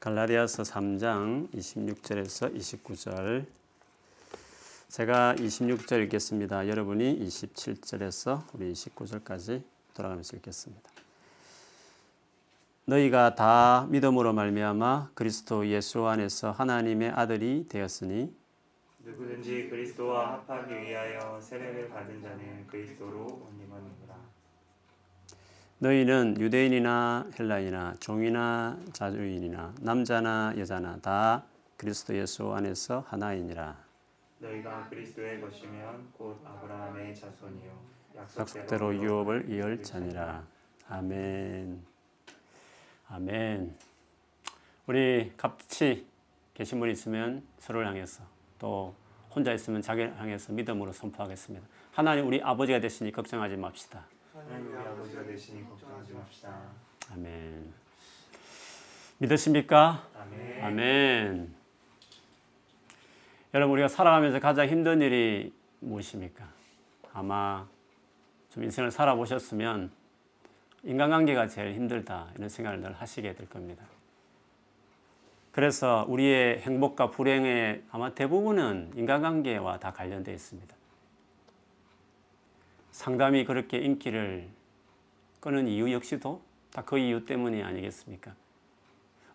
갈라디아서 3장 26절에서 29절. 제가 26절 읽겠습니다. 여러분이 27절에서 우리 29절까지 돌아가면서 읽겠습니다. 너희가 다 믿음으로 말미암아 그리스도 예수 안에서 하나님의 아들이 되었으니 누구든지 그리스도와 합하기 위하여 세례를 받은 자는 그리스도로 옷 입었느니라. 너희는 유대인이나 헬라인이나 종이나 자주인이나 남자나 여자나 다 그리스도 예수 안에서 하나이니라. 너희가 그리스도의 것이면 곧 아브라함의 자손이요 약속대로 유업을 이을 자니라. 아멘. 아멘. 우리 같이 계신 분 있으면 서로를 향해서 또 혼자 있으면 자기를 향해서 믿음으로 선포하겠습니다. 하나님 우리 아버지가 되시니 걱정하지 맙시다. 하나님 아버지가 되시니 걱정하지 맙시다. 아멘. 믿으십니까? 아멘. 아멘. 여러분 우리가 살아가면서 가장 힘든 일이 무엇입니까? 아마 좀 인생을 살아보셨으면 인간관계가 제일 힘들다 이런 생각을 늘 하시게 될 겁니다. 그래서 우리의 행복과 불행의 아마 대부분은 인간관계와 다 관련되어 있습니다. 상담이 그렇게 인기를 끄는 이유 역시도 다 그 이유 때문이 아니겠습니까?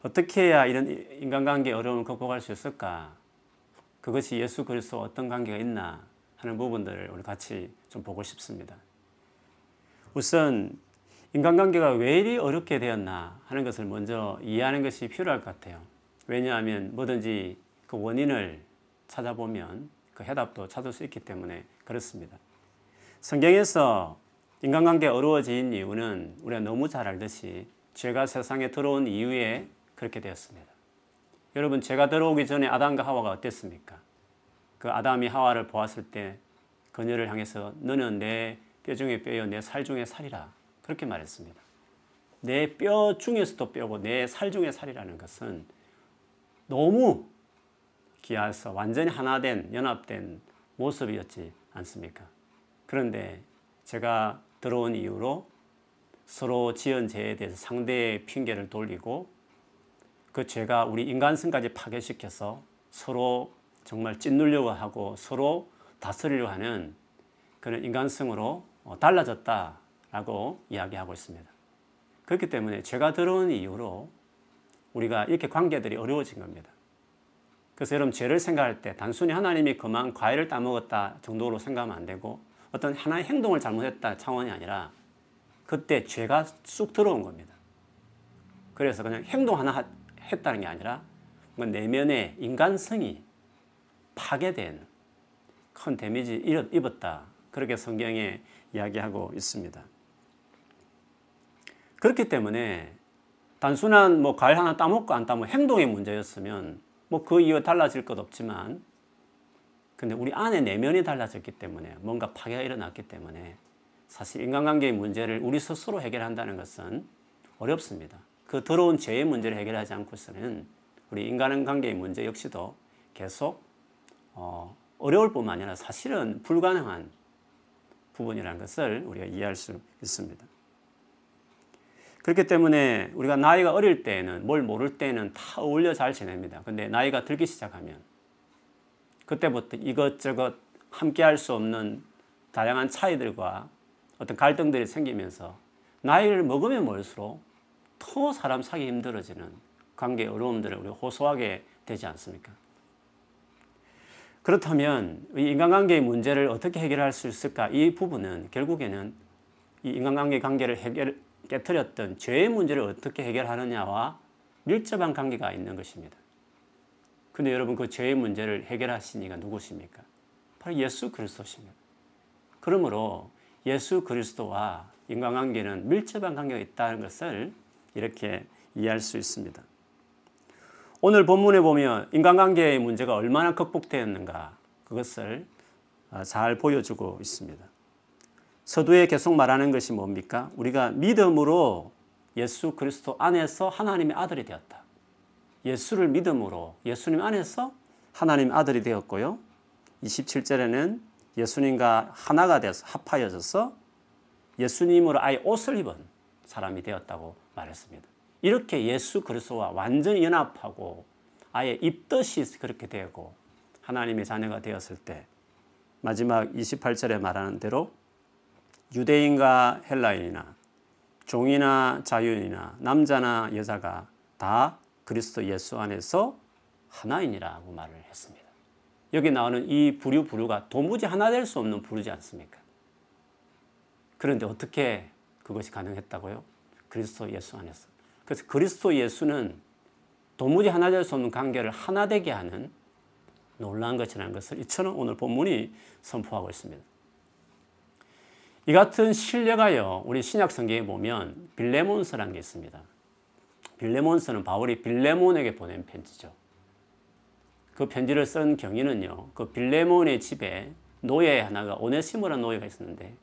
어떻게 해야 이런 인간관계 어려움을 극복할 수 있을까? 그것이 예수 그리스도 어떤 관계가 있나 하는 부분들을 우리 같이 좀 보고 싶습니다. 우선 인간관계가 왜 이리 어렵게 되었나 하는 것을 먼저 이해하는 것이 필요할 것 같아요. 왜냐하면 뭐든지 그 원인을 찾아보면 그 해답도 찾을 수 있기 때문에 그렇습니다. 성경에서 인간관계 어려워진 이유는 우리가 너무 잘 알듯이 죄가 세상에 들어온 이후에 그렇게 되었습니다. 여러분 죄가 들어오기 전에 아담과 하와가 어땠습니까? 그 아담이 하와를 보았을 때 그녀를 향해서 너는 내 뼈 중에 뼈요 내 살 중에 살이라 그렇게 말했습니다. 내 뼈 중에서도 뼈고 내 살 중에 살이라는 것은 너무 기아서 완전히 하나된 연합된 모습이었지 않습니까? 그런데 제가 들어온 이후로 서로 지은 죄에 대해서 상대의 핑계를 돌리고 그 죄가 우리 인간성까지 파괴시켜서 서로 정말 찢누려고 하고 서로 다스리려고 하는 그런 인간성으로 달라졌다라고 이야기하고 있습니다. 그렇기 때문에 죄가 들어온 이후로 우리가 이렇게 관계들이 어려워진 겁니다. 그래서 여러분 죄를 생각할 때 단순히 하나님이 그만 과일을 따먹었다 정도로 생각하면 안 되고 어떤 하나의 행동을 잘못했다 차원이 아니라 그때 죄가 쑥 들어온 겁니다. 그래서 그냥 행동 하나 했다는 게 아니라 내면의 인간성이 파괴된 큰 데미지 입었다. 그렇게 성경에 이야기하고 있습니다. 그렇기 때문에 단순한 뭐 과일 하나 따먹고 안 따먹고 행동의 문제였으면 뭐 그 이유 달라질 것 없지만 근데 우리 안에 내면이 달라졌기 때문에 뭔가 파괴가 일어났기 때문에 사실 인간관계의 문제를 우리 스스로 해결한다는 것은 어렵습니다. 그 더러운 죄의 문제를 해결하지 않고서는 우리 인간관계의 문제 역시도 계속 어, 어려울 뿐만 아니라 사실은 불가능한 부분이라는 것을 우리가 이해할 수 있습니다. 그렇기 때문에 우리가 나이가 어릴 때에는 뭘 모를 때는 다 어울려 잘 지냅니다. 근데 나이가 들기 시작하면 그때부터 이것저것 함께 할 수 없는 다양한 차이들과 어떤 갈등들이 생기면서 나이를 먹으면 먹을수록 더 사람 사기 힘들어지는 관계 어려움들을 우리가 호소하게 되지 않습니까? 그렇다면 이 인간관계의 문제를 어떻게 해결할 수 있을까? 이 부분은 결국에는 이 인간관계 관계를 해결, 깨뜨렸던 죄의 문제를 어떻게 해결하느냐와 밀접한 관계가 있는 것입니다. 근데 여러분 그 죄의 문제를 해결하신 이가 누구십니까? 바로 예수 그리스도십니다. 그러므로 예수 그리스도와 인간관계는 밀접한 관계가 있다는 것을 이렇게 이해할 수 있습니다. 오늘 본문에 보면 인간관계의 문제가 얼마나 극복되었는가 그것을 잘 보여주고 있습니다. 서두에 계속 말하는 것이 뭡니까? 우리가 믿음으로 예수 그리스도 안에서 하나님의 아들이 되었다. 예수를 믿음으로 예수님 안에서 하나님 아들이 되었고요. 27절에는 예수님과 하나가 되어서 합하여져서 예수님으로 아예 옷을 입은 사람이 되었다고 말했습니다. 이렇게 예수 그리스도와 완전히 연합하고 아예 입덧이 그렇게 되고 하나님의 자녀가 되었을 때 마지막 28절에 말하는 대로 유대인과 헬라인이나 종이나 자유인이나 남자나 여자가 다 그리스도 예수 안에서 하나이니라고 말을 했습니다. 여기 나오는 이 부류 부류가 도무지 하나 될 수 없는 부류지 않습니까? 그런데 어떻게 그것이 가능했다고요? 그리스도 예수 안에서. 그래서 그리스도 예수는 도무지 하나 될 수 없는 관계를 하나 되게 하는 놀라운 것이라는 것을 이처럼 오늘 본문이 선포하고 있습니다. 이 같은 신뢰가요, 우리 신약 성경에 보면 빌레몬서라는 게 있습니다. 빌레몬서는 바울이 빌레몬에게 보낸 편지죠. 그 편지를 쓴 경위는요, 그 빌레몬의 집에 노예 하나가 오네시모라는 노예가 있었는데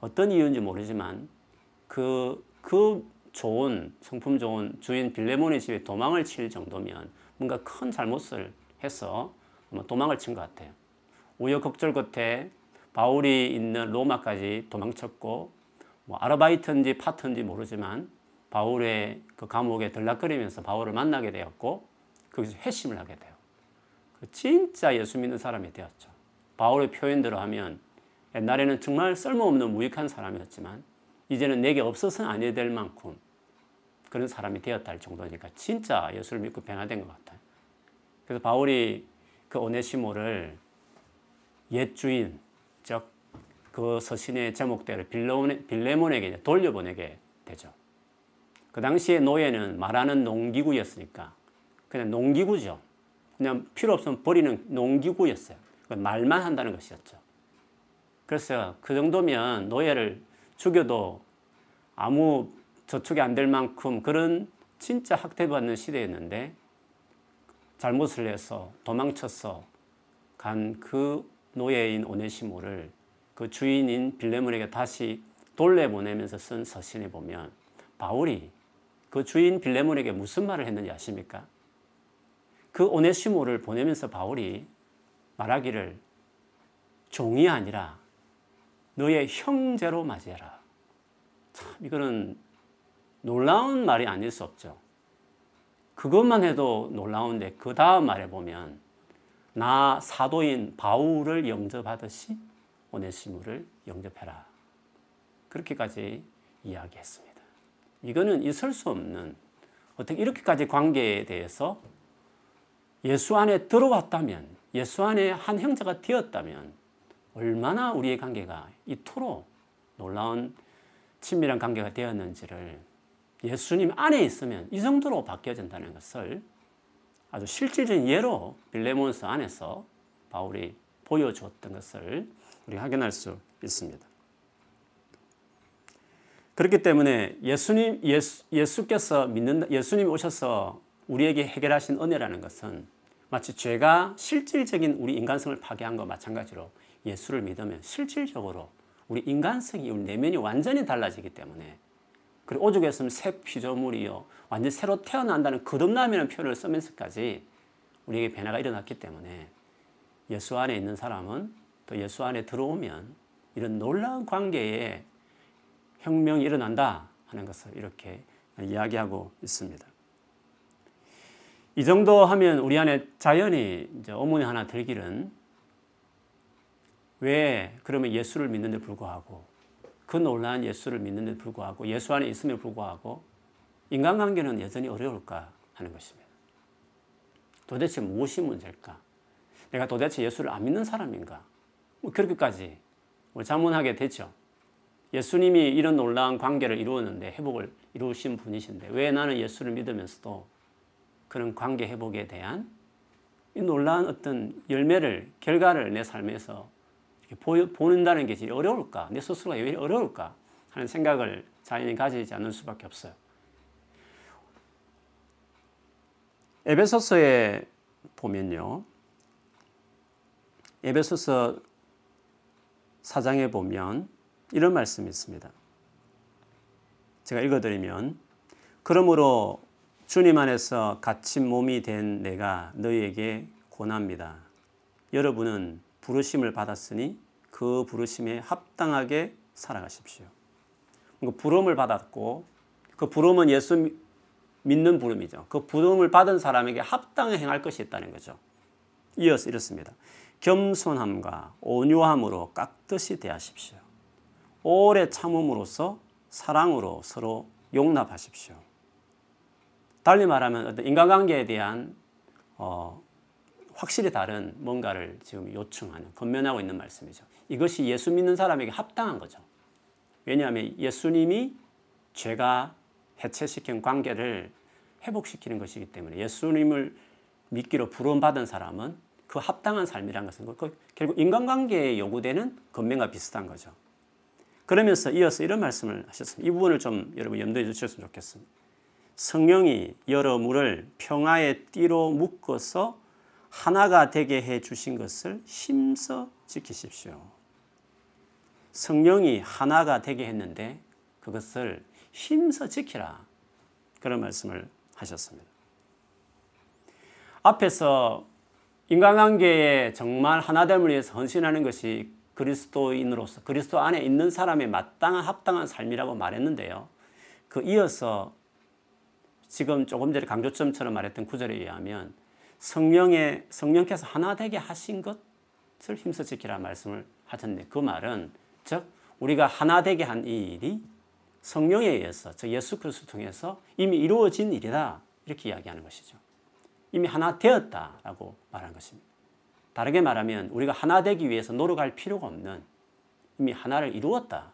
어떤 이유인지 모르지만 그, 그 좋은, 성품 좋은 주인 빌레몬의 집에 도망을 칠 정도면 뭔가 큰 잘못을 해서 도망을 친 것 같아요. 우여곡절 끝에 바울이 있는 로마까지 도망쳤고 뭐 아르바이트인지 파트인지 모르지만 바울의 그 감옥에 들락거리면서 바울을 만나게 되었고 거기서 회심을 하게 돼요. 그 진짜 예수 믿는 사람이 되었죠. 바울의 표현대로 하면 옛날에는 정말 쓸모없는 무익한 사람이었지만 이제는 내게 없어서는 아니 될 만큼 그런 사람이 되었다 할 정도니까 진짜 예수를 믿고 변화된 것 같아요. 그래서 바울이 그 오네시모를 옛 주인, 즉 그 서신의 제목대로 빌레몬에게 돌려보내게 되죠. 그 당시에 노예는 말하는 농기구였으니까 그냥 농기구죠. 그냥 필요 없으면 버리는 농기구였어요. 말만 한다는 것이었죠. 그래서 그 정도면 노예를 죽여도 아무 저축이 안 될 만큼 그런 진짜 학대받는 시대였는데 잘못을 해서 도망쳐서 간 그 노예인 오네시모를 그 주인인 빌레몬에게 다시 돌려보내면서 쓴 서신에 보면 바울이 그 주인 빌레몬에게 무슨 말을 했는지 아십니까? 그 오네시모를 보내면서 바울이 말하기를 종이 아니라 너의 형제로 맞이해라. 참 이거는 놀라운 말이 아닐 수 없죠. 그것만 해도 놀라운데 그 다음 말에 보면 나 사도인 바울을 영접하듯이 오네시모를 영접해라. 그렇게까지 이야기했습니다. 이거는 있을 수 없는 어떻게 이렇게까지 관계에 대해서 예수 안에 들어왔다면 예수 안에 한 형제가 되었다면 얼마나 우리의 관계가 이토록 놀라운 친밀한 관계가 되었는지를 예수님 안에 있으면 이 정도로 바뀌어진다는 것을 아주 실질적인 예로 빌레몬스 안에서 바울이 보여주었던 것을 우리 확인할 수 있습니다. 그렇기 때문에 예수님 예수, 예수께서 믿는 예수님 오셔서 우리에게 해결하신 은혜라는 것은 마치 죄가 실질적인 우리 인간성을 파괴한 것 마찬가지로 예수를 믿으면 실질적으로 우리 인간성이 우리 내면이 완전히 달라지기 때문에 그리고 오죽했으면 새 피조물이요 완전 새로 태어난다는 거듭남이라는 표현을 쓰면서까지 우리에게 변화가 일어났기 때문에 예수 안에 있는 사람은 또 예수 안에 들어오면 이런 놀라운 관계에 혁명이 일어난다 하는 것을 이렇게 이야기하고 있습니다. 이 정도 하면 우리 안에 자연히 이제 어머니 하나 들기는 왜 그러면 예수를 믿는데 불구하고 그 놀라운 예수를 믿는데 불구하고 예수 안에 있음에 불구하고 인간관계는 여전히 어려울까 하는 것입니다. 도대체 무엇이 문제일까? 내가 도대체 예수를 안 믿는 사람인가? 뭐 그렇게까지 자문하게 되죠. 예수님이 이런 놀라운 관계를 이루었는데 회복을 이루신 분이신데 왜 나는 예수를 믿으면서도 그런 관계 회복에 대한 이 놀라운 어떤 열매를 결과를 내 삶에서 보는다는 게 제일 어려울까? 내 스스로가 왜 어려울까? 하는 생각을 자연히 가지지 않을 수밖에 없어요. 에베소서에 보면요. 에베소서 4장에 보면 이런 말씀이 있습니다. 제가 읽어드리면 그러므로 주님 안에서 갇힌 몸이 된 내가 너희에게 권합니다. 여러분은 부르심을 받았으니 그 부르심에 합당하게 살아가십시오. 부름을 받았고 그 부름은 예수 믿는 부름이죠. 그 부름을 받은 사람에게 합당히 행할 것이 있다는 거죠. 이어서 이렇습니다. 겸손함과 온유함으로 깍듯이 대하십시오. 오래 참음으로써 사랑으로 서로 용납하십시오. 달리 말하면 어떤 인간관계에 대한 어, 확실히 다른 뭔가를 지금 요청하는 건면하고 있는 말씀이죠. 이것이 예수 믿는 사람에게 합당한 거죠. 왜냐하면 예수님이 죄가 해체시킨 관계를 회복시키는 것이기 때문에 예수님을 믿기로 부름받은 사람은 그 합당한 삶이란 것은 그 결국 인간관계에 요구되는 건면과 비슷한 거죠. 그러면서 이어서 이런 말씀을 하셨습니다. 이 부분을 좀 여러분 염두에 주셨으면 좋겠습니다. 성령이 여러 물을 평화의 띠로 묶어서 하나가 되게 해 주신 것을 힘써 지키십시오. 성령이 하나가 되게 했는데 그것을 힘써 지키라. 그런 말씀을 하셨습니다. 앞에서 인간관계에 정말 하나됨을 위해서 헌신하는 것이 그리스도인으로서 그리스도 안에 있는 사람의 마땅한 합당한 삶이라고 말했는데요. 그 이어서 지금 조금 전에 강조점처럼 말했던 구절에 의하면 성령의 성령께서 하나 되게 하신 것을 힘써 지키라 말씀을 하셨네. 그 말은 즉 우리가 하나 되게 한 이 일이 성령에 의해서 즉 예수 그리스도 통해서 이미 이루어진 일이다 이렇게 이야기하는 것이죠. 이미 하나 되었다라고 말한 것입니다. 다르게 말하면 우리가 하나 되기 위해서 노력할 필요가 없는 이미 하나를 이루었다.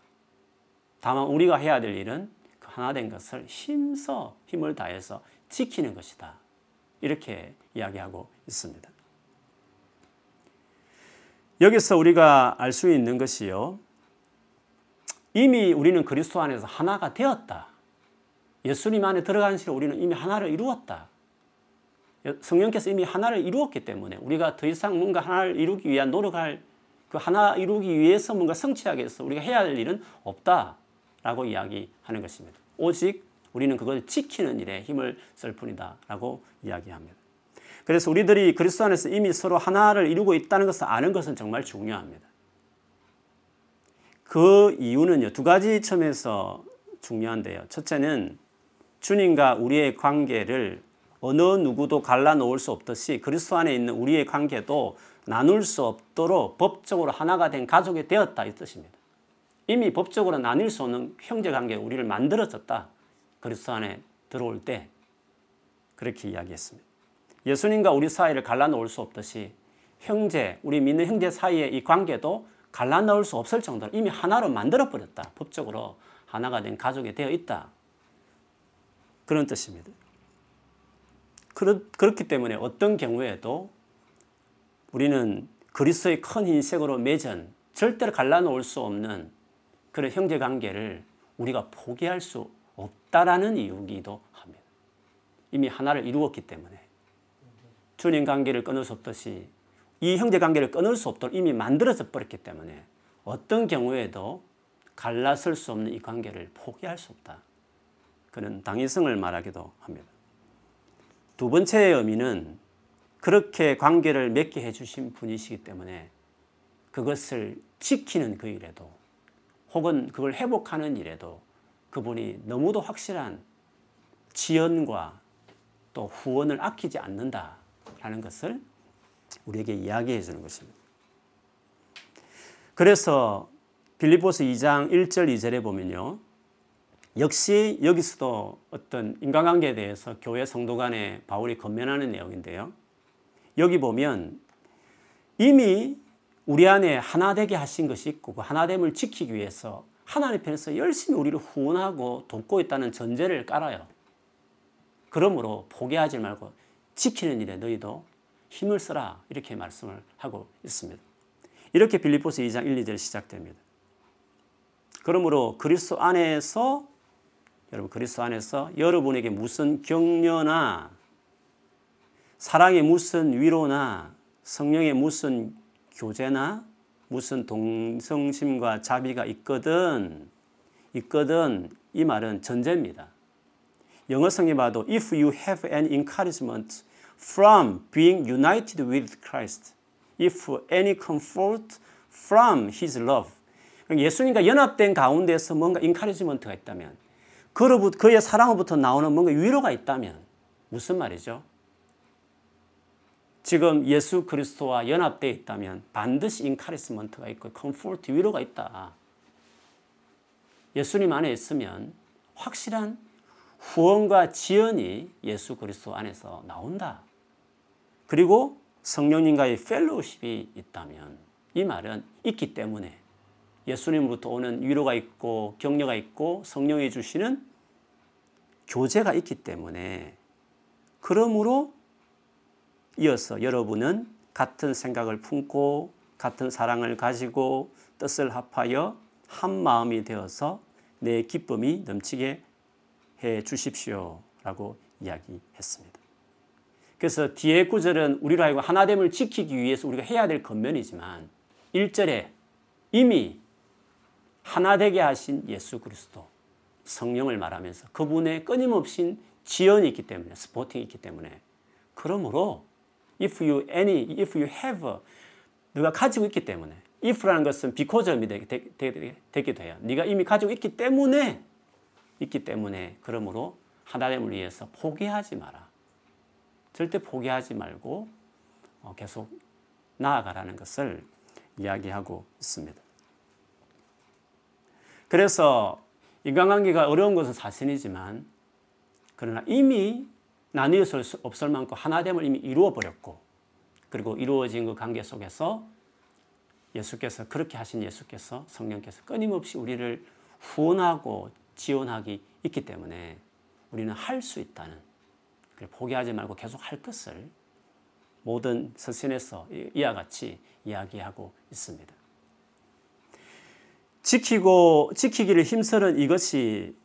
다만 우리가 해야 될 일은 그 하나 된 것을 힘써 힘을 다해서 지키는 것이다. 이렇게 이야기하고 있습니다. 여기서 우리가 알 수 있는 것이요. 이미 우리는 그리스도 안에서 하나가 되었다. 예수님 안에 들어간 시로 우리는 이미 하나를 이루었다. 성령께서 이미 하나를 이루었기 때문에 우리가 더 이상 뭔가 하나를 이루기 위한 노력할 그 하나 이루기 위해서 뭔가 성취하기 위해서 우리가 해야 할 일은 없다라고 이야기하는 것입니다. 오직 우리는 그걸 지키는 일에 힘을 쓸 뿐이다라고 이야기합니다. 그래서 우리들이 그리스도 안에서 이미 서로 하나를 이루고 있다는 것을 아는 것은 정말 중요합니다. 그 이유는요, 두 가지 점에서 중요한데요. 첫째는 주님과 우리의 관계를 어느 누구도 갈라놓을 수 없듯이 그리스도 안에 있는 우리의 관계도 나눌 수 없도록 법적으로 하나가 된 가족이 되었다 이 뜻입니다. 이미 법적으로 나눌 수 없는 형제 관계 우리를 만들어졌다. 그리스도 안에 들어올 때 그렇게 이야기했습니다. 예수님과 우리 사이를 갈라놓을 수 없듯이 형제, 우리 믿는 형제 사이의 이 관계도 갈라놓을 수 없을 정도로 이미 하나로 만들어 버렸다. 법적으로 하나가 된 가족이 되어 있다. 그런 뜻입니다. 그렇, 그렇기 때문에 어떤 경우에도 우리는 그리스도의 큰 흰색으로 맺은 절대로 갈라놓을 수 없는 그런 형제 관계를 우리가 포기할 수 없다라는 이유기도 합니다. 이미 하나를 이루었기 때문에 주님 관계를 끊을 수 없듯이 이 형제 관계를 끊을 수 없도록 이미 만들어져 버렸기 때문에 어떤 경우에도 갈라설 수 없는 이 관계를 포기할 수 없다. 그런 당위성을 말하기도 합니다. 두 번째의 의미는 그렇게 관계를 맺게 해주신 분이시기 때문에 그것을 지키는 그 일에도 혹은 그걸 회복하는 일에도 그분이 너무도 확실한 지연과 또 후원을 아끼지 않는다라는 것을 우리에게 이야기해 주는 것입니다. 그래서 빌립보서 2장 1절 2절에 보면요. 역시 여기서도 어떤 인간관계에 대해서 교회 성도 간에 바울이 건면하는 내용인데요. 여기 보면 이미 우리 안에 하나 되게 하신 것이 있고 그 하나됨을 지키기 위해서 하나님 편에서 열심히 우리를 후원하고 돕고 있다는 전제를 깔아요. 그러므로 포기하지 말고 지키는 일에 너희도 힘을 써라 이렇게 말씀을 하고 있습니다. 이렇게 빌립보서 2장 1, 2절 시작됩니다. 그러므로 그리스도 안에서 여러분 그리스도 안에서 여러분에게 무슨 격려나 사랑의 무슨 위로나 성령의 무슨 교제나 무슨 동성심과 자비가 있거든 있거든 이 말은 전제입니다. 영어 성에 봐도 if you have an encouragement from being united with Christ, if any comfort from His love. 예수님과 연합된 가운데서 뭔가 encouragement가 있다면 그로부터 그의 사랑으로부터 나오는 뭔가 위로가 있다면 무슨 말이죠? 지금 예수 그리스도와 연합되어 있다면 반드시 encouragement가 있고 comfort 위로가 있다. 예수님 안에 있으면 확실한 후원과 지연이 예수 그리스도 안에서 나온다. 그리고 성령님과의 펠로우십이 있다면 이 말은 있기 때문에 예수님으로부터 오는 위로가 있고 격려가 있고 성령이 주시는 교제가 있기 때문에 그러므로 이어서 여러분은 같은 생각을 품고 같은 사랑을 가지고 뜻을 합하여 한 마음이 되어서 내 기쁨이 넘치게 해 주십시오 라고 이야기했습니다. 그래서 뒤에 구절은 우리로 하여금 하나됨을 지키기 위해서 우리가 해야 될 겉면이지만 1절에 이미 하나 되게 하신 예수 그리스도 성령을 말하면서 그분의 끊임없인 지연이 있기 때문에 스포팅이 있기 때문에 그러므로 if you any if you have 네가 가지고 있기 때문에 if라는 것은 비코점이 되기도 해요. 네가 이미 가지고 있기 때문에 있기 때문에 그러므로 하나님을 위해서 포기하지 마라. 절대 포기하지 말고 어, 계속 나아가라는 것을 이야기하고 있습니다. 그래서 인간관계가 어려운 것은 사실이지만 그러나 이미 나뉘어서 없을 만큼 하나됨을 이미 이루어 버렸고 그리고 이루어진 그 관계 속에서 예수께서 그렇게 하신 예수께서 성령께서 끊임없이 우리를 후원하고 지원하기 있기 때문에 우리는 할 수 있다는 포기하지 말고 계속 할 것을 모든 서신에서 이와 같이 이야기하고 있습니다. 지키고 지키기를 힘쓰는 이것이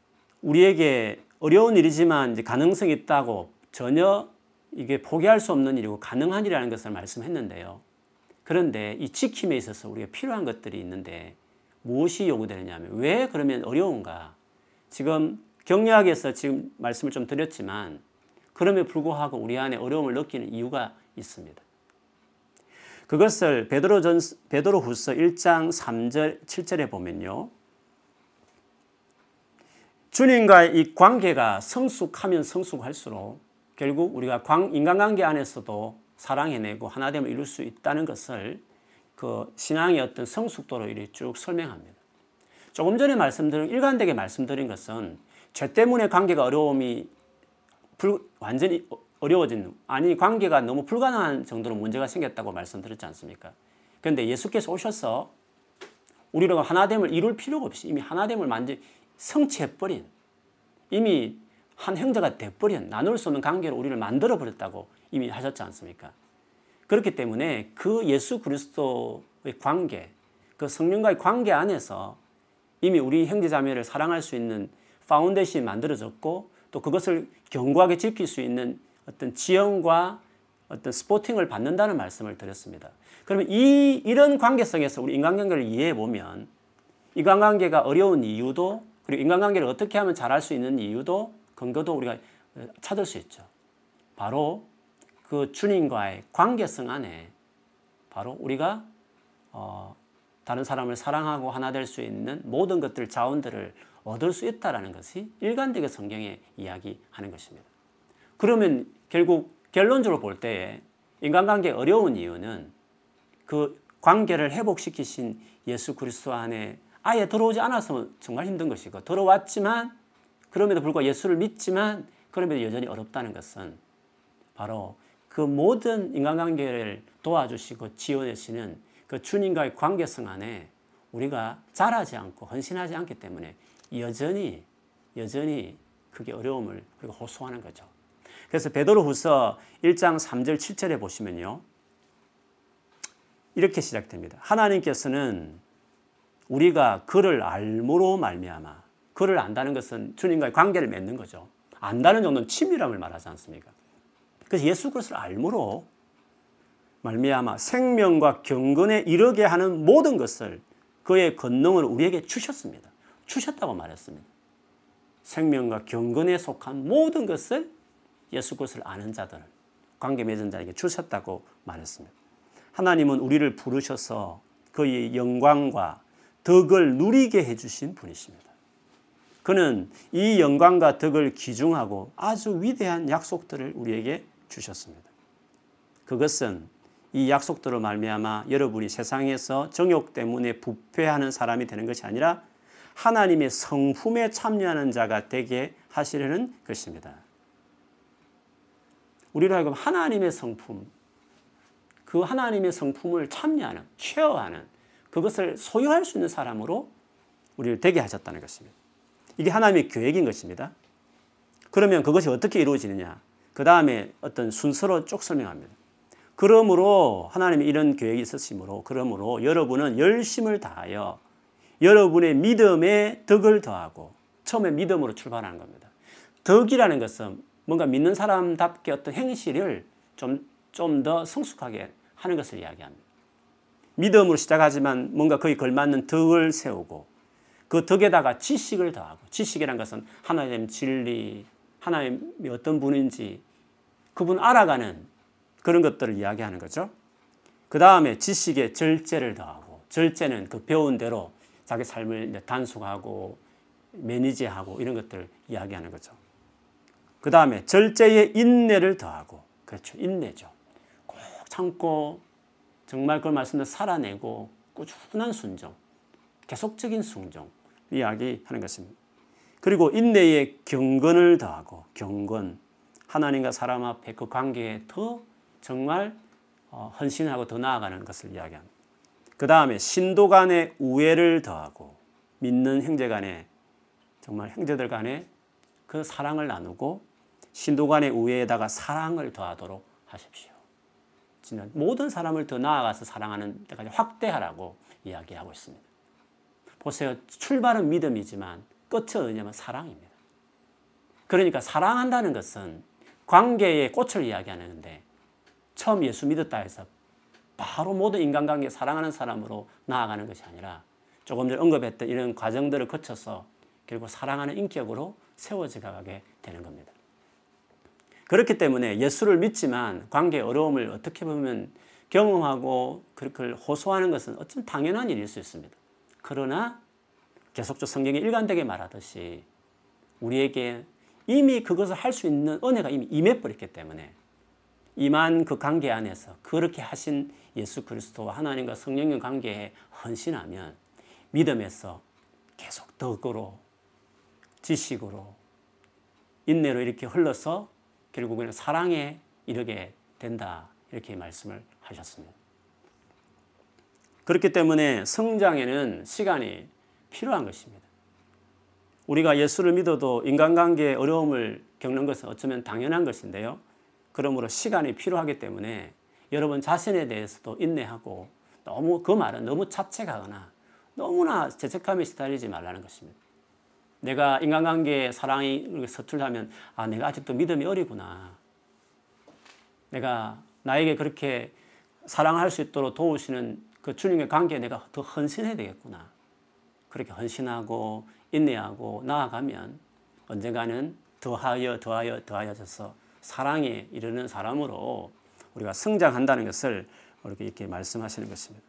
우리에게 어려운 일이지만 이제 가능성이 있다고 전혀 이게 포기할 수 없는 일이고 가능한 일이라는 것을 말씀했는데요. 그런데 이 지킴에 있어서 우리가 필요한 것들이 있는데 무엇이 요구되느냐면 왜 그러면 어려운가? 지금 경리학에서 지금 말씀을 좀 드렸지만 그럼에 불구하고 우리 안에 어려움을 느끼는 이유가 있습니다. 그것을 베드로 전 베드로후서 1장 3절 7절에 보면요. 주님과의 이 관계가 성숙하면 성숙할수록 결국 우리가 인간관계 안에서도 사랑해내고 하나됨을 이룰 수 있다는 것을 그 신앙의 어떤 성숙도로 이렇게 쭉 설명합니다. 조금 전에 말씀드린 일관되게 말씀드린 것은 죄 때문에 관계가 어려움이 불, 완전히 어려워진 아니 관계가 너무 불가능한 정도로 문제가 생겼다고 말씀드렸지 않습니까? 그런데 예수께서 오셔서 우리가 하나됨을 이룰 필요가 없이 이미 하나됨을 만지 성취해버린 이미 한 형제가 돼버린 나눌 수 없는 관계로 우리를 만들어 버렸다고 이미 하셨지 않습니까? 그렇기 때문에 그 예수 그리스도의 관계, 그 성령과의 관계 안에서 이미 우리 형제자매를 사랑할 수 있는 foundation이 만들어졌고 또 그것을 견고하게 지킬 수 있는 어떤 지원과 어떤 supporting을 받는다는 말씀을 드렸습니다. 그러면 이, 이런 관계성에서 우리 인간관계를 이해해 보면 인간관계가 어려운 이유도 그리고 인간관계를 어떻게 하면 잘할 수 있는 이유도 근거도 우리가 찾을 수 있죠. 바로 그 주님과의 관계성 안에 바로 우리가 어, 다른 사람을 사랑하고 하나 될 수 있는 모든 것들 자원들을 얻을 수 있다라는 것이 일관되게 성경에 이야기하는 것입니다. 그러면 결국 결론적으로 볼 때에 인간관계 어려운 이유는 그 관계를 회복시키신 예수 그리스도 안에 아예 들어오지 않아서 정말 힘든 것이고 들어왔지만 그럼에도 불구하고 예수를 믿지만 그럼에도 여전히 어렵다는 것은 바로 그 모든 인간관계를 도와주시고 지원해 주시는 그 주님과의 관계성 안에 우리가 자라지 않고 헌신하지 않기 때문에 여전히 여전히 그게 어려움을 우리가 호소하는 거죠. 그래서 베드로후서 1장 3절 7절에 보시면요. 이렇게 시작됩니다. 하나님께서는 우리가 그를 알므로 말미암아 그를 안다는 것은 주님과의 관계를 맺는 거죠. 안다는 정도는 친밀함을 말하지 않습니까? 그래서 예수 그리스도를 알므로 말미암아 생명과 경건에 이르게 하는 모든 것을 그의 권능을 우리에게 주셨습니다. 주셨다고 말했습니다. 생명과 경건에 속한 모든 것을 예수 그리스도를 아는 자들, 관계 맺은 자에게 주셨다고 말했습니다. 하나님은 우리를 부르셔서 그의 영광과 덕을 누리게 해주신 분이십니다. 그는 이 영광과 덕을 기중하고 아주 위대한 약속들을 우리에게 주셨습니다. 그것은 이 약속들로 말미암아 여러분이 세상에서 정욕 때문에 부패하는 사람이 되는 것이 아니라 하나님의 성품에 참여하는 자가 되게 하시려는 것입니다. 우리로 하여금 하나님의 성품, 그 하나님의 성품을 참여하는, 쉐어하는 그것을 소유할 수 있는 사람으로 우리를 되게 하셨다는 것입니다. 이게 하나님의 계획인 것입니다. 그러면 그것이 어떻게 이루어지느냐? 그 다음에 어떤 순서로 쭉 설명합니다. 그러므로 하나님이 이런 계획이 있으시므로 그러므로 여러분은 열심을 다하여 여러분의 믿음에 덕을 더하고 처음에 믿음으로 출발하는 겁니다. 덕이라는 것은 뭔가 믿는 사람답게 어떤 행실을 좀 좀 더 성숙하게 하는 것을 이야기합니다. 믿음으로 시작하지만 뭔가 거기 걸맞는 덕을 세우고 그 덕에다가 지식을 더하고 지식이란 것은 하나님 진리, 하나님이 어떤 분인지 그분 알아가는 그런 것들을 이야기하는 거죠. 그 다음에 지식에 절제를 더하고 절제는 그 배운 대로 자기 삶을 단속하고 매니지하고 이런 것들을 이야기하는 거죠. 그 다음에 절제에 인내를 더하고 그렇죠. 인내죠. 꼭 참고 정말 그걸 말씀대로 살아내고 꾸준한 순종, 계속적인 순종 이야기하는 것입니다. 그리고 인내에 경건을 더하고 경건 하나님과 사람 앞에 그 관계에 더 정말 어, 헌신하고 더 나아가는 것을 이야기합니다. 그 다음에 신도 간의 우애를 더하고 믿는 형제 간에 정말 형제들 간에 그 사랑을 나누고 신도 간의 우애에다가 사랑을 더하도록 하십시오. 진짜 모든 사람을 더 나아가서 사랑하는 데까지 확대하라고 이야기하고 있습니다. 보세요. 출발은 믿음이지만 끝은 어디냐면 사랑입니다. 그러니까 사랑한다는 것은 관계의 꽃을 이야기하는데 처음 예수 믿었다 해서 바로 모든 인간관계 사랑하는 사람으로 나아가는 것이 아니라 조금 전에 언급했던 이런 과정들을 거쳐서 결국 사랑하는 인격으로 세워져 가게 되는 겁니다. 그렇기 때문에 예수를 믿지만 관계의 어려움을 어떻게 보면 경험하고 그렇게 호소하는 것은 어쩌면 당연한 일일 수 있습니다. 그러나 계속적 성경이 일관되게 말하듯이 우리에게 이미 그것을 할 수 있는 은혜가 이미 임해버렸기 때문에 임한 그 관계 안에서 그렇게 하신 예수 그리스도와 하나님과 성령의 관계에 헌신하면 믿음에서 계속 덕으로 지식으로 인내로 이렇게 흘러서 결국에는 사랑에 이르게 된다 이렇게 말씀을 하셨습니다. 그렇기 때문에 성장에는 시간이 필요한 것입니다. 우리가 예수를 믿어도 인간관계의 어려움을 겪는 것은 어쩌면 당연한 것인데요. 그러므로 시간이 필요하기 때문에 여러분 자신에 대해서도 인내하고 너무 그 말은 너무 자책하거나 너무나 죄책감에 시달리지 말라는 것입니다. 내가 인간관계에 사랑이 서툴다면 아 내가 아직도 믿음이 어리구나. 내가 나에게 그렇게 사랑할 수 있도록 도우시는 그 주님의 관계에 내가 더 헌신해야 되겠구나. 그렇게 헌신하고 인내하고 나아가면 언젠가는 더하여 더하여 더하여져서 사랑에 이르는 사람으로 우리가 성장한다는 것을 이렇게 이렇게 말씀하시는 것입니다.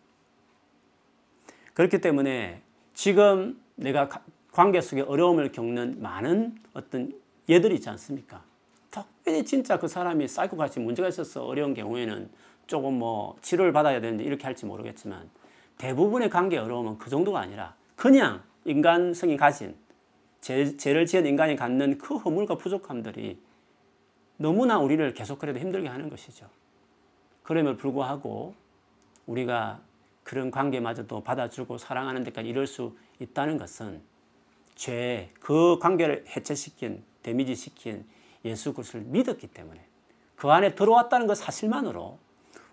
그렇기 때문에 지금 내가 관계 속에 어려움을 겪는 많은 어떤 예들이 있지 않습니까? 특별히 진짜 그 사람이 사이코같이 문제가 있어서 어려운 경우에는 조금 뭐 치료를 받아야 되는데 이렇게 할지 모르겠지만 대부분의 관계 어려움은 그 정도가 아니라 그냥 인간성이 가진 죄, 죄를 지은 인간이 갖는 그 허물과 부족함들이 너무나 우리를 계속 그래도 힘들게 하는 것이죠. 그럼에도 불구하고 우리가 그런 관계마저도 받아주고 사랑하는 데까지 이룰 수 있다는 것은 죄, 그 관계를 해체시킨, 데미지시킨 예수 그리스도를 믿었기 때문에 그 안에 들어왔다는 것 사실만으로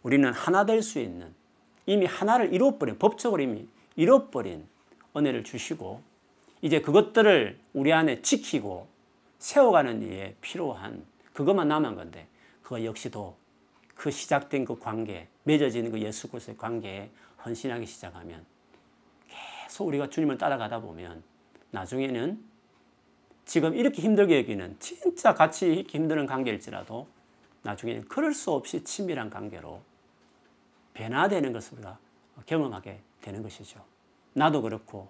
우리는 하나 될 수 있는 이미 하나를 이루어버린, 법적으로 이미 이루어버린 은혜를 주시고 이제 그것들을 우리 안에 지키고 세워가는 일에 필요한 그것만 남은 건데 그거 역시도 그 시작된 그 관계, 맺어지는 그 예수 그리스도의 관계에 헌신하기 시작하면 계속 우리가 주님을 따라가다 보면 나중에는 지금 이렇게 힘들게 여기는 진짜 같이 힘드는 관계일지라도 나중에는 그럴 수 없이 친밀한 관계로 변화되는 것을 우리가 경험하게 되는 것이죠. 나도 그렇고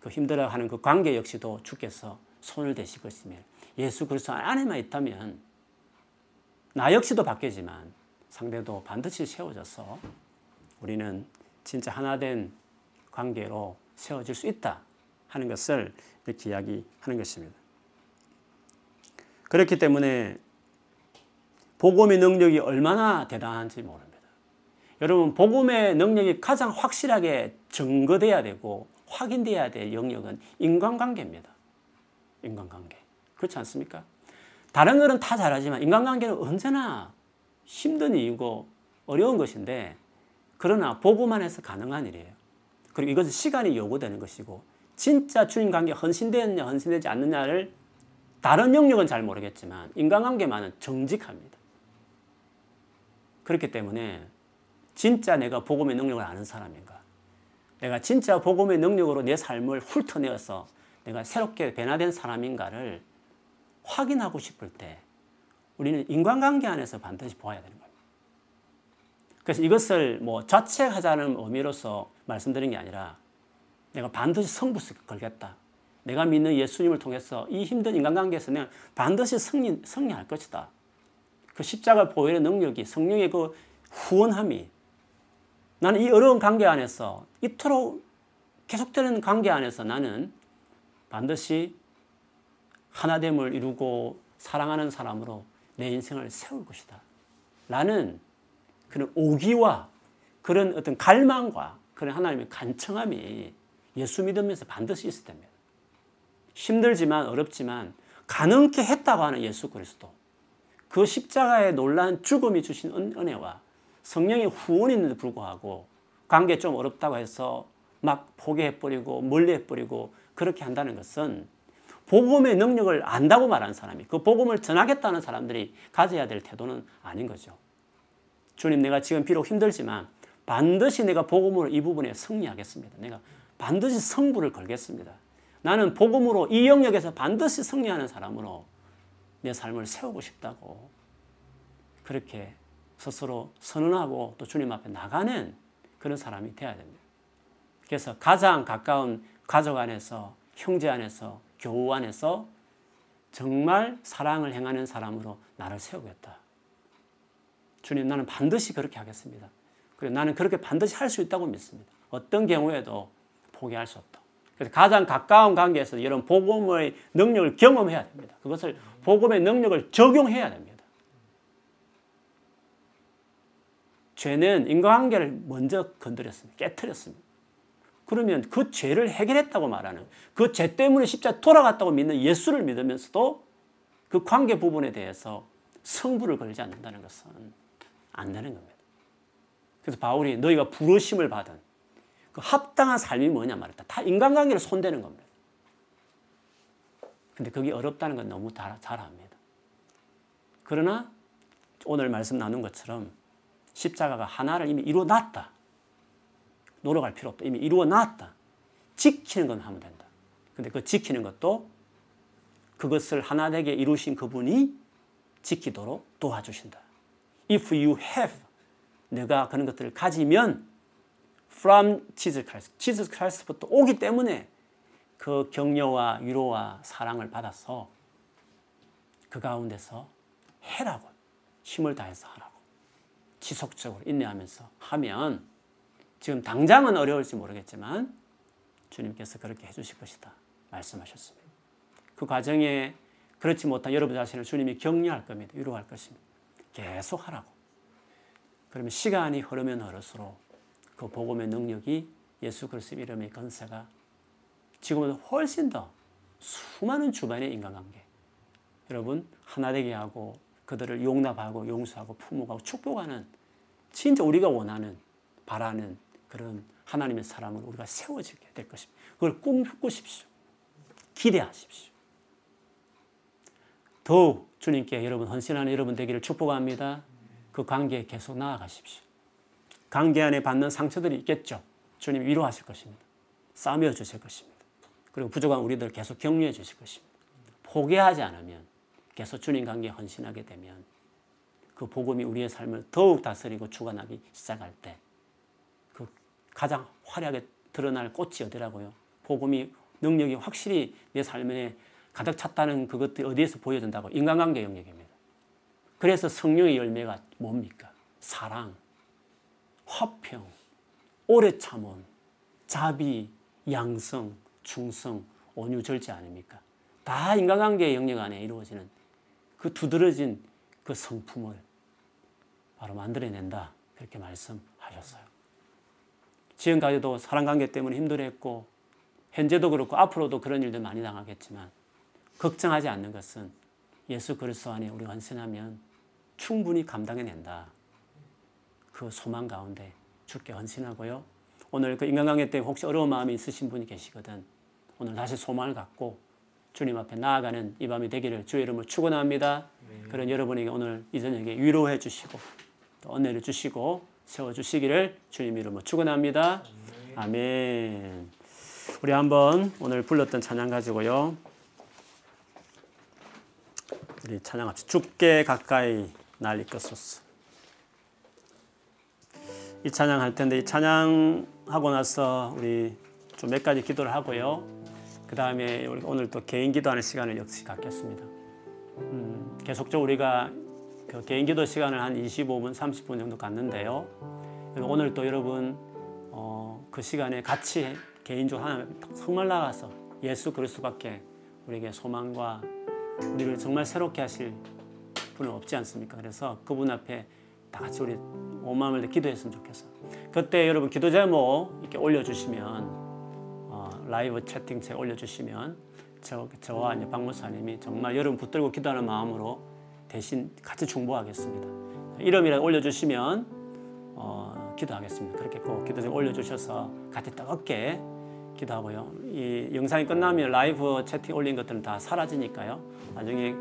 그 힘들어하는 그 관계 역시도 주께서 손을 대실 것이며 예수 그리스도 안에만 있다면 나 역시도 바뀌지만 상대도 반드시 세워져서 우리는 진짜 하나된 관계로 세워질 수 있다 하는 것을 이렇게 이야기하는 것입니다. 그렇기 때문에 복음의 능력이 얼마나 대단한지 모릅니다. 여러분 복음의 능력이 가장 확실하게 증거돼야 되고 확인돼야 될 영역은 인간관계입니다. 인간관계. 그렇지 않습니까? 다른 거는 다 잘하지만 인간관계는 언제나 힘든 이유고 어려운 것인데 그러나 복음 안에서 가능한 일이에요. 그리고 이것은 시간이 요구되는 것이고 진짜 주인 관계 헌신되느냐 헌신되지 않느냐를 다른 영역은 잘 모르겠지만 인간관계만은 정직합니다. 그렇기 때문에 진짜 내가 복음의 능력을 아는 사람인가? 내가 진짜 복음의 능력으로 내 삶을 훑어내어서 내가 새롭게 변화된 사람인가를 확인하고 싶을 때 우리는 인간관계 안에서 반드시 보아야 되는 겁니다. 그래서 이것을 뭐 자책하자는 의미로서 말씀드린 게 아니라 내가 반드시 성부스 걸겠다. 내가 믿는 예수님을 통해서 이 힘든 인간관계에서 내가 반드시 승리, 승리할 것이다. 그 십자가 보혈의 능력이 성령의 그 후원함이 나는 이 어려운 관계 안에서 이토록 계속되는 관계 안에서 나는 반드시 하나됨을 이루고 사랑하는 사람으로 내 인생을 세울 것이다. 라는 그런 오기와 그런 어떤 갈망과 그런 하나님의 간청함이 예수 믿으면서 반드시 있을 때입니다. 힘들지만 어렵지만 가능케 했다고 하는 예수 그리스도. 그 십자가의 놀란 죽음이 주신 은혜와 성령의 있는데 불구하고 관계 좀 어렵다고 해서 막 포기해버리고 멀리해버리고 그렇게 한다는 것은 복음의 능력을 안다고 말하는 사람이 그 복음을 전하겠다는 사람들이 가져야 될 태도는 아닌 거죠. 주님 내가 지금 비록 힘들지만 반드시 내가 복음으로 이 부분에 승리하겠습니다. 내가 반드시 성부를 걸겠습니다. 나는 복음으로 이 영역에서 반드시 승리하는 사람으로 내 삶을 세우고 싶다고 그렇게 스스로 선언하고 또 주님 앞에 나가는 그런 사람이 되어야 됩니다. 그래서 가장 가까운 가족 안에서 형제 안에서 교우 안에서 정말 사랑을 행하는 사람으로 나를 세우겠다. 주님 나는 반드시 그렇게 하겠습니다. 그리고 나는 그렇게 반드시 할 수 있다고 믿습니다. 어떤 경우에도 포기할 수 없다. 그래서 가장 가까운 관계에서 이런 복음의 능력을 경험해야 됩니다. 그것을 복음의 능력을 적용해야 됩니다. 죄는 인간관계를 먼저 건드렸습니다. 깨뜨렸습니다. 그러면 그 죄를 해결했다고 말하는 그 죄 때문에 십자 돌아갔다고 믿는 예수를 믿으면서도 그 관계 부분에 대해서 성부를 걸지 않는다는 것은 안 되는 겁니다. 그래서 바울이 너희가 부르심을 받은 그 합당한 삶이 뭐냐 말했다. 다 인간관계를 손대는 겁니다. 근데 그게 어렵다는 건 너무 잘 압니다. 그러나 오늘 말씀 나눈 것처럼 십자가가 하나를 이미 이루어 놨다. 노력할 필요 없다. 이미 이루어 놨다. 지키는 건 하면 된다. 근데 그 지키는 것도 그것을 하나 되게 이루신 그분이 지키도록 도와주신다. If you have 내가 그런 것들을 가지면 from Jesus Christ, Jesus Christ부터 오기 때문에 그 격려와 위로와 사랑을 받아서 그 가운데서 해라고 힘을 다해서 하라고. 지속적으로 인내하면서 하면 지금 당장은 어려울지 모르겠지만 주님께서 그렇게 해주실 것이다. 말씀하셨습니다. 그 과정에 그렇지 못한 여러분 자신을 주님이 격려할 겁니다. 위로할 것입니다. 계속 하라고. 그러면 시간이 흐르면 흐를수록 그 복음의 능력이 예수 그리스도 이름의 건세가 지금보다 훨씬 더 수많은 주변의 인간관계 여러분 하나 되게 하고 그들을 용납하고 용서하고 품어가고 축복하는 진짜 우리가 원하는 바라는 그런 하나님의 사람을 우리가 세워지게 될 것입니다. 그걸 꿈꾸십시오. 기대하십시오. 더욱 주님께 여러분 헌신하는 여러분 되기를 축복합니다. 그 관계에 계속 나아가십시오. 관계 안에 받는 상처들이 있겠죠. 주님 위로하실 것입니다. 싸며 주실 것입니다. 그리고 부족한 우리들 계속 격려해 주실 것입니다. 포기하지 않으면 계속 주님 관계에 헌신하게 되면 그 복음이 우리의 삶을 더욱 다스리고 주관하기 시작할 때 그 가장 화려하게 드러날 꽃이 어디라고요? 복음이 능력이 확실히 내 삶에 가득 찼다는 그것들이 어디에서 보여준다고 인간관계 영역입니다. 그래서 성령의 열매가 뭡니까? 사랑, 화평, 오래 참음, 자비, 양성, 충성, 온유, 절제 아닙니까? 다 인간관계의 영역 안에 이루어지는 그 두드러진 그 성품을 바로 만들어낸다. 그렇게 말씀하셨어요. 지금까지도 사랑관계 때문에 힘들었고, 현재도 그렇고, 앞으로도 그런 일들 많이 당하겠지만, 걱정하지 않는 것은 예수 그리스도 안에 우리 헌신하면 충분히 감당해낸다. 그 소망 가운데 주께 헌신하고요. 오늘 그 인간관계 때문에 혹시 어려운 마음이 있으신 분이 계시거든. 오늘 다시 소망을 갖고 주님 앞에 나아가는 이 밤이 되기를 주의 이름을 축원합니다. 그런 여러분에게 오늘 이 저녁에 위로해 주시고 또 은혜를 주시고 세워 주시기를 주님 이름으로 축원합니다. 아멘. 우리 한번 오늘 불렀던 찬양 가지고요. 우리 찬양합시다. 죽게 가까이 날 이끌소서. 이 찬양 할 텐데 이 찬양 하고 나서 우리 좀 몇 가지 기도를 하고요. 그 다음에 우리 오늘 또 개인 기도하는 시간을 역시 갖겠습니다. 음, 계속적으로 우리가 그 개인 기도 시간을 한 25분, 30분 정도 갖는데요. 오늘 또 여러분 어, 그 시간에 같이 개인적으로 하나 정말 나가서 예수 그리스도밖에 우리에게 소망과 우리를 정말 새롭게 하실 분은 없지 않습니까? 그래서 그분 앞에 다 같이 우리 온 마음을 기도했으면 좋겠어. 그때 여러분 기도 제목 이렇게 올려주시면 어, 라이브 채팅창에 올려주시면 저, 저와 이제 박 목사님이 정말 여러분 붙들고 기도하는 마음으로 대신 같이 중보하겠습니다. 이름이라도 올려주시면 어, 기도하겠습니다. 그렇게 꼭 기도 좀 올려주셔서 같이 뜨겁게 기도하고요. 이 영상이 끝나면 라이브 채팅 올린 것들은 다 사라지니까요. 나중에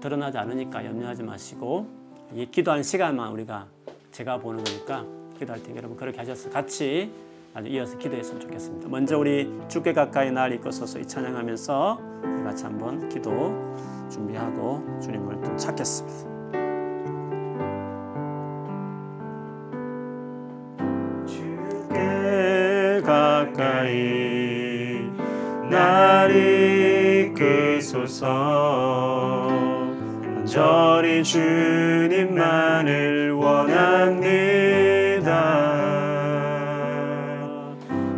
드러나지 않으니까 염려하지 마시고 이 기도하는 시간만 우리가 제가 보는 거니까 기도할 때 여러분 그렇게 하셔서 같이 아주 이어서 기도했으면 좋겠습니다. 먼저 우리 주께 가까이 날 이끌소서 이 찬양하면서 같이 한번 기도 준비하고 주님을 또 찾겠습니다. 주께 가까이 날 이끄소서 간절히 주님만을 원합니다.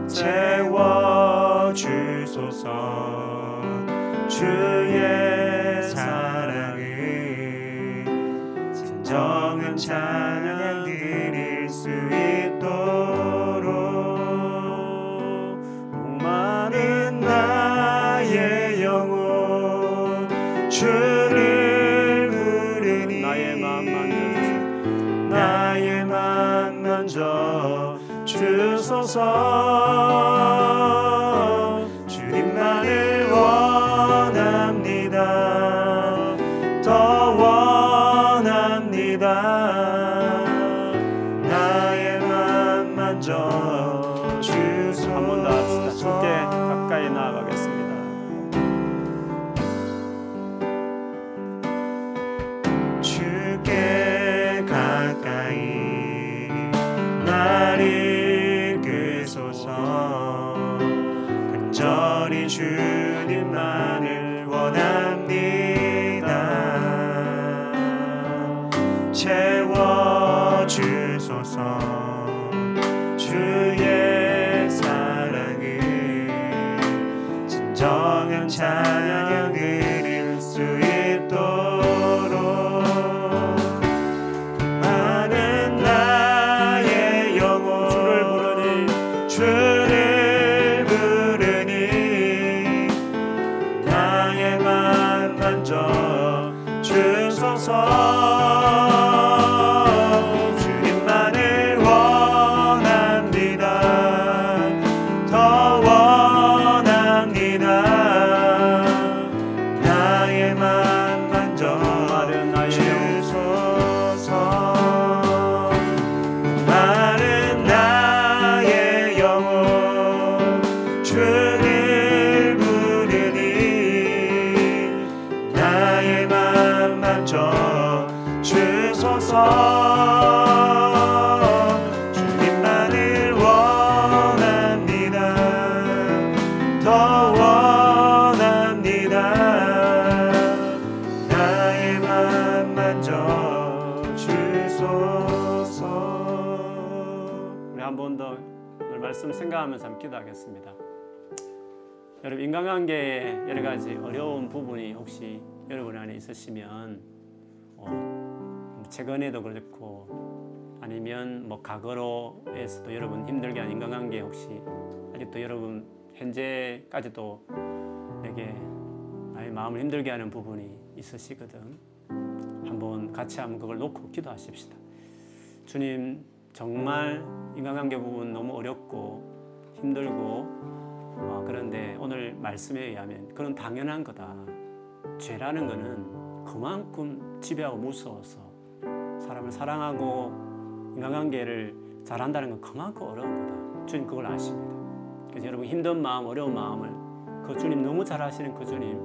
채워주소서. 주의 주소 정한 찬양 인간관계에 여러 가지 어려운 부분이 혹시 여러분 안에 있으시면 어, 최근에도 그렇고 아니면 뭐 과거로에서도 여러분 힘들게 한 인간관계 혹시 아직도 여러분 현재까지도 내게 나의 마음을 힘들게 하는 부분이 있으시거든. 한번 같이 한번 그걸 놓고 기도하십시다. 주님 정말 인간관계 부분 너무 어렵고 힘들고 어, 그런데 오늘 말씀에 의하면 그런 당연한 거다. 죄라는 거는 그만큼 지배하고 무서워서 사람을 사랑하고 인간관계를 잘한다는 건 그만큼 어려운 거다. 주님 그걸 아십니다. 그래서 여러분 힘든 마음, 어려운 마음을 그 주님 너무 잘 아시는 그 주님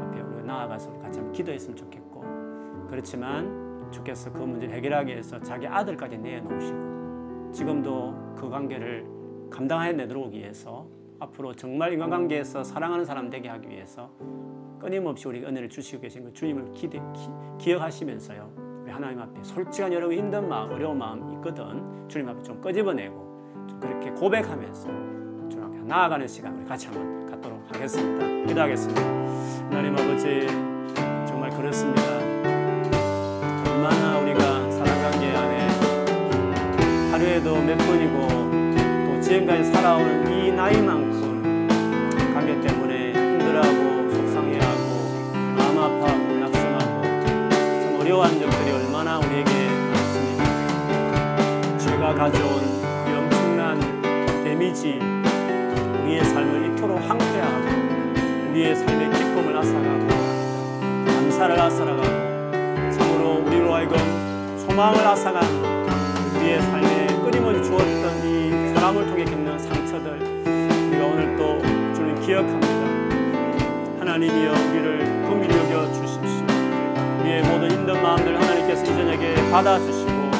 앞에 우리 나아가서 우리 같이 한번 기도했으면 좋겠고 그렇지만 주께서 그 문제를 해결하기 위해서 자기 아들까지 내놓으시고 지금도 그 관계를 감당해 내도록 위해서 앞으로 정말 인간관계에서 사랑하는 사람 되게 하기 위해서 끊임없이 우리 은혜를 주시고 계신 그 주님을 기대, 기, 기억하시면서요. 우리 하나님 앞에 솔직한 여러분 힘든 마음, 어려운 마음 있거든. 주님 앞에 좀 끄집어내고 좀 그렇게 고백하면서 주님 앞에 나아가는 시간 우리 같이 한번 갖도록 하겠습니다. 기도하겠습니다. 하나님 아버지 정말 그렇습니다. 얼마나 우리가 사랑관계 안에 하루에도 몇 번이고 또 지금까지 살아오는 이 나이만큼 어려워한 적들이 얼마나 우리에게 많습니까? 죄가 가져온 이 엄청난 데미지 우리의 삶을 이토록 황폐하고 우리의 삶의 기쁨을 앗아가고 감사를 앗아가고 참으로 우리로 하여금 소망을 앗아간 우리의 삶에 끊임없이 주었던 이 사람을 통해 겪는 상처들 우리가 오늘 또 주님 기억합니다. 하나님이여 우리를 긍휼히 여겨 주십시오. 우리의 모든 힘든 마음들 하나님께서 이 저녁에 받아주시고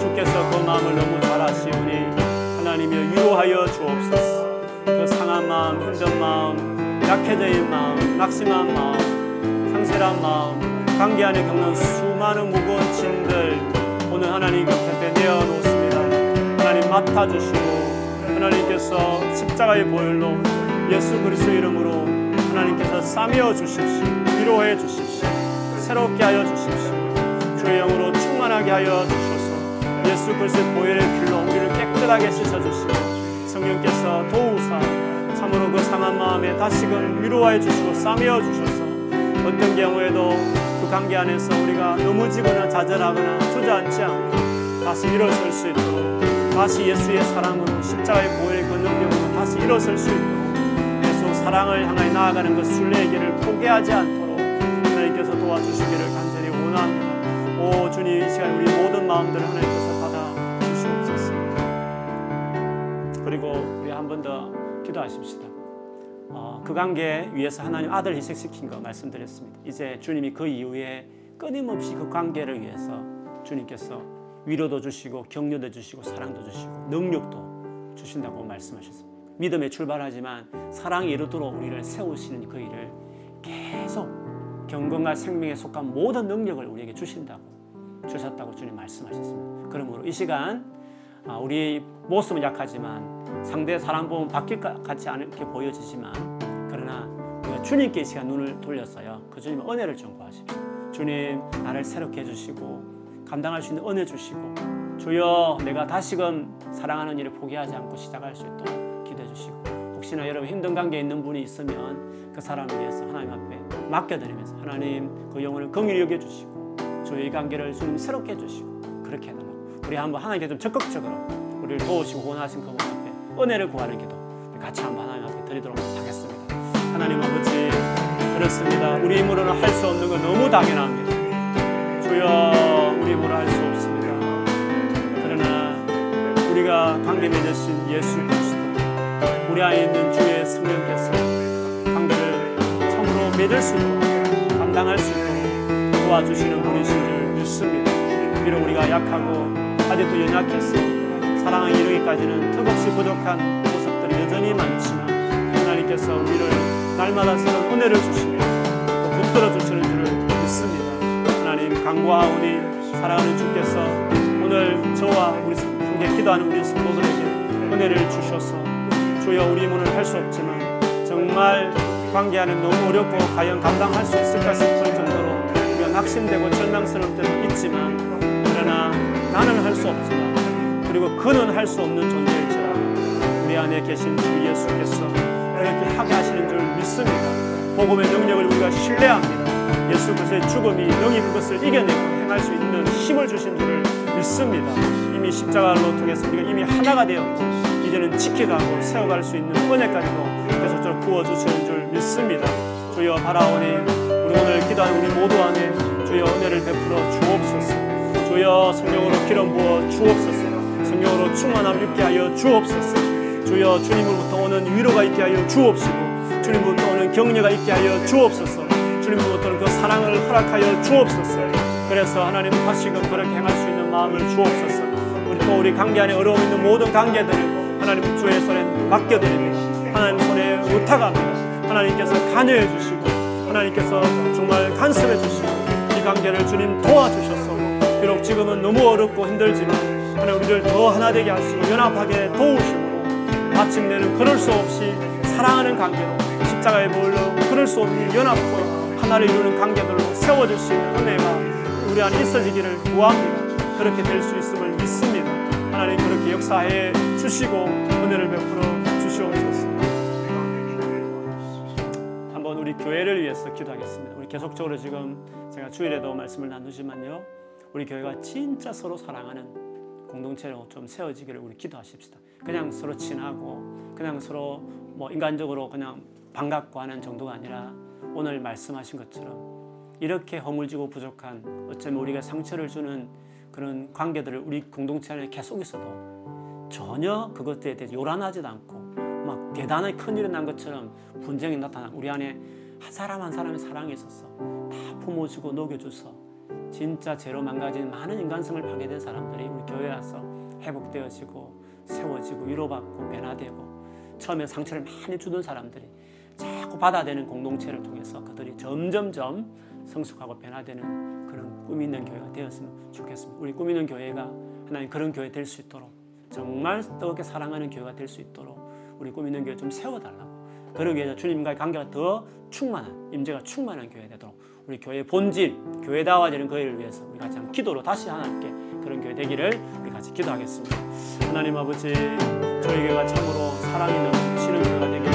주께서 그 마음을 너무 잘 아시오니 하나님이여 위로하여 주옵소서. 그 상한 마음, 힘든 마음, 약해져인 마음, 낙심한 마음, 상실한 마음, 관계 안에 겪는 수많은 무거운 짐들 오늘 하나님 곁에 내어놓습니다. 하나님 맡아주시고 하나님께서 십자가의 보혈로 예수 그리스도 이름으로 하나님께서 싸매어 주십시오. 위로해 주십시오. 새롭게 하여 주십시오. 주의 영으로 충만하게 하여 주셔서 예수 그리스도의 보혈의 필로 우리를 깨끗하게 씻어주시고 성령께서 도우사 참으로 그 상한 마음에 다시금 위로해 주시고 싸매어 주셔서 어떤 경우에도 그 관계 안에서 우리가 넘어지거나 좌절하거나 주저앉지 않고 다시 일어설 수 있도록 다시 예수의 사랑으로 십자가의 보혈의 그 능력으로 다시 일어설 수 있도록 예수 사랑을 향하여 나아가는 그 순례의 길을 포기하지 않도록 하나님께서 도와주시기를 간절히 원합니다. 오 주님 이 시간 우리 모든 마음들을 하나님께서 받아 주시옵소서. 그리고 우리 한 번 더 기도하십시다. 어, 그 관계 위해서 하나님 아들 희생시킨 거 말씀드렸습니다. 이제 주님이 그 이후에 끊임없이 그 관계를 위해서 주님께서 위로도 주시고 격려도 주시고 사랑도 주시고 능력도 주신다고 말씀하셨습니다. 믿음에 출발하지만 사랑이 이루도록 우리를 세우시는 그 일을 계속 경건과 생명에 속한 모든 능력을 우리에게 주신다고 주셨다고 주님 말씀하셨습니다. 그러므로 이 시간 아, 우리의 모습은 약하지만 상대 사람 보면 바뀔 것 같지 않게 보여지지만 그러나 주님께 이 시간 눈을 돌렸어요. 그 주님 은혜를 좀 구하십시오. 주님 나를 새롭게 해주시고 감당할 수 있는 은혜 주시고 주여 내가 다시금 사랑하는 일을 포기하지 않고 시작할 수 있도록 혹시나 여러분 힘든 관계에 있는 분이 있으면 그 사람을 위해서 하나님 앞에 맡겨드리면서 하나님 그 영혼을 긍휼히 여겨주시고 저희 관계를 주님 새롭게 해주시고 그렇게 해달라고 우리 한번 하나님께 좀 적극적으로 우리를 도우시고 원하신 그분 앞에 은혜를 구하는 기도 같이 한번 하나님 앞에 드리도록 하겠습니다. 하나님 아버지 그렇습니다. 우리 힘으로는 할 수 없는 건 너무 당연합니다. 주여 우리 힘으로 할 수 없습니다. 그러나 우리가 관계 맺으신 예수 그리스도 우리 안에 있는 주의 성령께서 관계를 참으로 맺을 수 있도록 감당할 수 있도록 도와주시는 분이신 줄 믿습니다. 비록 우리가 약하고 아직도 연약해서 사랑을 이루기까지는 턱없이 부족한 모습들이 여전히 많지만 하나님께서 우리를 날마다 새로운 은혜를 주시며 또 붙들어 주시는 줄을 믿습니다. 하나님 강구하오니 사랑하는 주께서 오늘 저와 우리 함께 기도하는 우리 성도들에게 은혜를 주셔서 주여 우리 힘으로는 할수 없지만 정말 관계하는 너무 어렵고 과연 감당할 수 있을까 싶을 정도로 우리가 낙심되고 절망스러울 때도 있지만 그러나 나는 할 수 없지만 그리고 그는 할 수 없는 존재일지라 우리 안에 계신 주 예수께서 그렇게 하게 하시는 줄 믿습니다. 복음의 능력을 우리가 신뢰합니다. 예수 그리스도의 죽음이 능히 그것을 이겨내고 행할 수 있는 힘을 주신 줄을 믿습니다. 이미 십자가로 통해서 우리가 이미 하나가 되었고 이제는 지켜가고 세워갈 수 있는 은혜까지도 계속적으로 부어주시는 줄 믿습니다. 주여 바라오니 우리 오늘 기도하는 우리 모두 안에 주여 은혜를 베풀어 주옵소서. 주여 성령으로 기름 부어 주옵소서. 성령으로 충만함 있게 하여 주옵소서. 주여 주님으로부터 오는 위로가 있게 하여 주옵시고 주님으로부터 오는 격려가 있게 하여 주옵소서. 주님으로부터 그 사랑을 허락하여 주옵소서. 그래서 하나님 다시금 그렇게 행할 수 있는 마음을 주옵소서. 우리 또 우리 관계 안에 어려움 있는 모든 관계들을 하나님 주의 손에 맡겨드립니다. 하나님 손에 의탁합니다. 하나님께서 간여해 주시고 하나님께서 정말 간섭해 주시고 이 관계를 주님 도와주셔서 비록 지금은 너무 어렵고 힘들지만 하나님 우리를 더 하나 되게 하시고 연합하게 도우심으로 마침내는 그럴 수 없이 사랑하는 관계로 십자가의 보혈로 그럴 수 없는 연합과 하나를 이루는 관계들로 세워질 수 있는 은혜가 우리 안에 있어지기를 구합니다. 그렇게 될 수 있음을 믿습니다. 하나님 그렇게 역사해 주시고 은혜를 베풀어 주시옵소서. 한번 우리 교회를 위해서 기도하겠습니다. 우리 계속적으로 지금 제가 주일에도 말씀을 나누지만요. 우리 교회가 진짜 서로 사랑하는 공동체로 좀 세워지기를 우리 기도하십시다. 그냥 서로 친하고 그냥 서로 뭐 인간적으로 그냥 반갑고 하는 정도가 아니라 오늘 말씀하신 것처럼 이렇게 허물지고 부족한 어쩌면 우리가 상처를 주는 그런 관계들을 우리 공동체 안에 계속 있어도 전혀 그것에 대해서 요란하지도 않고 막 대단하게 큰일이 난 것처럼 분쟁이 나타나 우리 안에 한 사람 한 사람의 사랑이 있었어 다 품어주고 녹여줘서 진짜 죄로 망가진 많은 인간성을 파괴된 사람들이 우리 교회에 와서 회복되어지고 세워지고 위로받고 변화되고 처음에 상처를 많이 주던 사람들이 자꾸 받아내는 공동체를 통해서 그들이 점점점 성숙하고 변화되는 꿈 있는 교회가 되었으면 좋겠습니다. 우리 꿈 있는 교회가 하나님 그런 교회 될 수 있도록 정말 뜨겁게 사랑하는 교회가 될 수 있도록 우리 꿈 있는 교회 좀 세워달라고 그러기 위해서 주님과의 관계가 더 충만한 임재가 충만한 교회 되도록 우리 교회 본질 교회다워지는 교회를 위해서 우리 같이 한번 기도로 다시 하나님께 그런 교회 되기를 우리 같이 기도하겠습니다. 하나님 아버지 저희 교회가 참으로 사랑이 넘치는 교회가 되기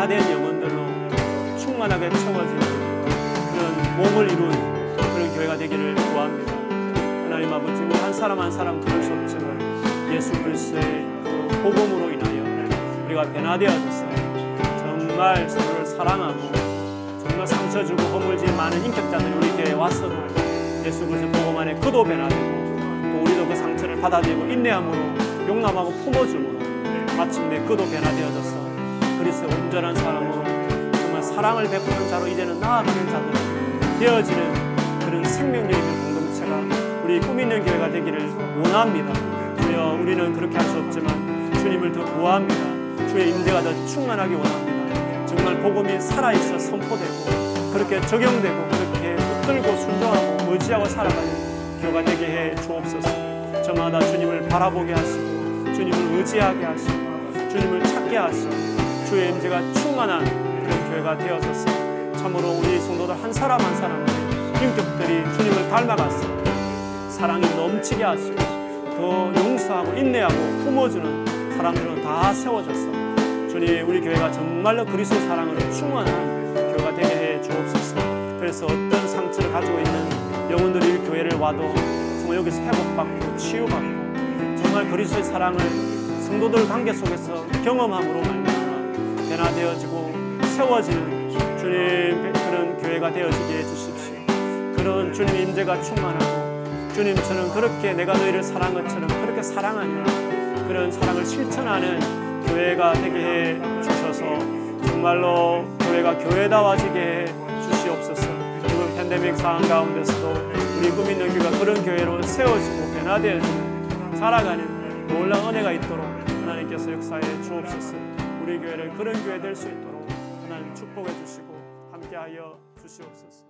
변화된 영혼들로 충만하게 채워지는 그런 몸을 이룬 그런 교회가 되기를 구합니다. 하나님 아버지 우리 한 사람 한 사람 그럴 수 없지만 예수 그리스도의 그 복음으로 인하여 우리가 변화되어져서 정말 서로를 사랑하고 정말 상처 주고 허물지 많은 인격자들이 우리 교회에 왔어도 예수 그리스도 복음 안에 그도 변화되고 또 우리도 그 상처를 받아들이고 인내함으로 용납하고 품어줌으로 마침내 그도 변화되어져서 그리스도의 온전한 사람으로 정말 사랑을 베푸는 자로 이제는 나아가는 자들 되어지는 그런 생명력 있는 공동체가 우리 꿈 있는 교회가 되기를 원합니다. 주여 우리는 그렇게 할 수 없지만 주님을 더 구합니다. 주의 임재가 더 충만하게 원합니다. 정말 복음이 살아있어 선포되고 그렇게 적용되고 그렇게 붙들고 순종하고 의지하고 살아가는 교회가 되게 해 주옵소서. 저마다 주님을 바라보게 하시고 주님을 의지하게 하시고 주님을 찾게 하시고 주의 임재가 충만한 그런 교회가 되어서서. 참으로 우리 성도들 한 사람 한 사람의 인격들이 주님을 닮아갔어 사랑이 넘치게 하시고 더 용서하고 인내하고 품어주는 사람들로 다 세워졌어 주님 우리 교회가 정말로 그리스도 사랑으로 충만한 교회가 되게 해 주옵소서. 그래서 어떤 상처를 가지고 있는 영혼들이 이 교회를 와도 정말 여기서 회복받고 치유받고 정말 그리스도의 사랑을 성도들 관계 속에서 경험함으로 말미암아 변화되어지고 세워지는 주님 그런 교회가 되어지게 해주십시오. 그런 주님 임재가 충만하고 주님처럼 그렇게 내가 너희를 사랑한 것처럼 그렇게 사랑하는 그런 사랑을 실천하는 교회가 되게 해 주셔서 정말로 교회가 교회다워지게 해 주시옵소서. 이번 팬데믹 상황 가운데서도 우리 꿈 있는 교회가 그런 교회로 세워지고 변화되어지고 살아가는 놀라운 은혜가 있도록 하나님께서 역사해 주옵소서. 우리 교회를 그런 교회 될 수 있도록 하나님 축복해 주시고 함께하여 주시옵소서.